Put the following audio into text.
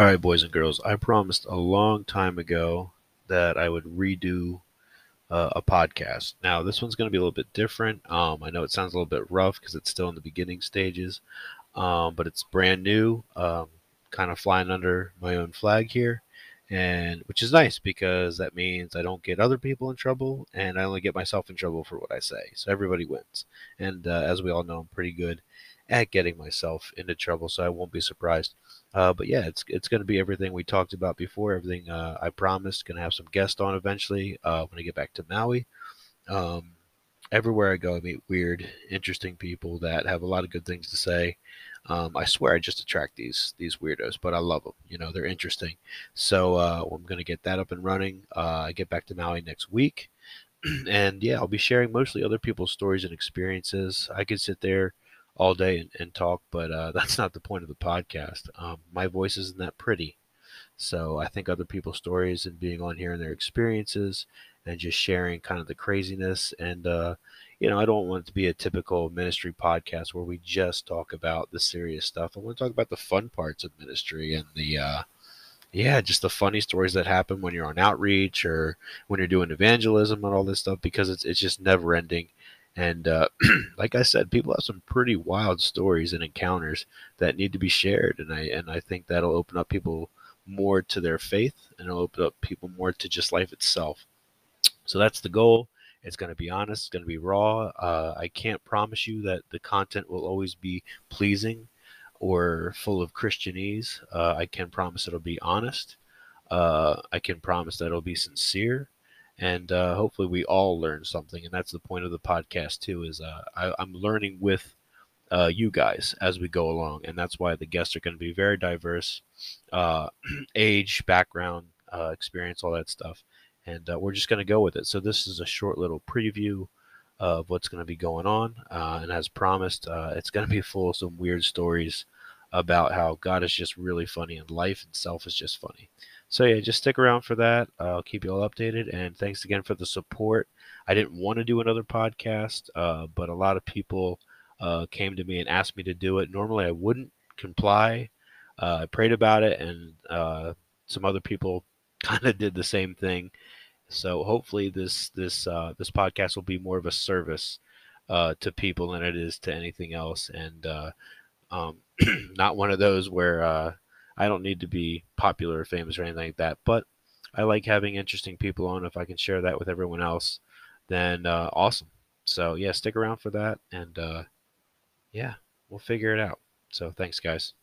All right, boys and girls, I promised a long time ago that I would redo uh, a podcast. Now, this one's going to be a little bit different. Um, I know it sounds a little bit rough because it's still in the beginning stages, um, but it's brand new, um, kind of flying under my own flag here, and which is nice because that means I don't get other people in trouble, and I only get myself in trouble for what I say. So everybody wins. And uh, as we all know, I'm pretty good at getting myself into trouble, so I won't be surprised. Uh, but yeah, it's it's going to be everything we talked about before. Everything uh, I promised. Going to have some guests on eventually uh, when I get back to Maui. Um, everywhere I go, I meet weird, interesting people that have a lot of good things to say. Um, I swear I just attract these these weirdos, but I love them. You know, they're interesting. So uh, I'm going to get that up and running. Uh, I get back to Maui next week, and yeah, I'll be sharing mostly other people's stories and experiences. I could sit there all day and, and talk, but uh, that's not the point of the podcast. Um, my voice isn't that pretty. So I think other people's stories and being on here and their experiences and just sharing kind of the craziness and uh, you know I don't want it to be a typical ministry podcast where we just talk about the serious stuff. I want to talk about the fun parts of ministry and the uh, yeah, just the funny stories that happen when you're on outreach or when you're doing evangelism and all this stuff because it's it's just never ending and uh, like I said, people have some pretty wild stories and encounters that need to be shared, and I and I think that'll open up people more to their faith, and it'll open up people more to just life itself. So that's the goal. It's going to be honest. It's going to be raw. Uh, I can't promise you that the content will always be pleasing or full of Christianese. Uh, I can promise it'll be honest. Uh, I can promise that it'll be sincere and uh, hopefully we all learn something and that's the point of the podcast too is uh, I, am learning with uh, you guys as we go along and that's why the guests are going to be very diverse uh, age background uh, experience all that stuff and uh, we're just going to go with it. So this is a short little preview of what's going to be going on and as promised it's going to be full of some weird stories about how god is just really funny and life itself is just funny so yeah, just stick around for that. I'll keep you all updated. And thanks again for the support. I didn't want to do another podcast, uh, but a lot of people uh, came to me and asked me to do it. Normally, I wouldn't comply. Uh, I prayed about it, and uh, some other people kind of did the same thing. So hopefully, this this uh, this podcast will be more of a service uh, to people than it is to anything else, and um, not one of those where I don't need to be popular or famous or anything like that, but I like having interesting people on. If I can share that with everyone else, then uh, awesome. So yeah, stick around for that, and uh, yeah, we'll figure it out. So thanks, guys.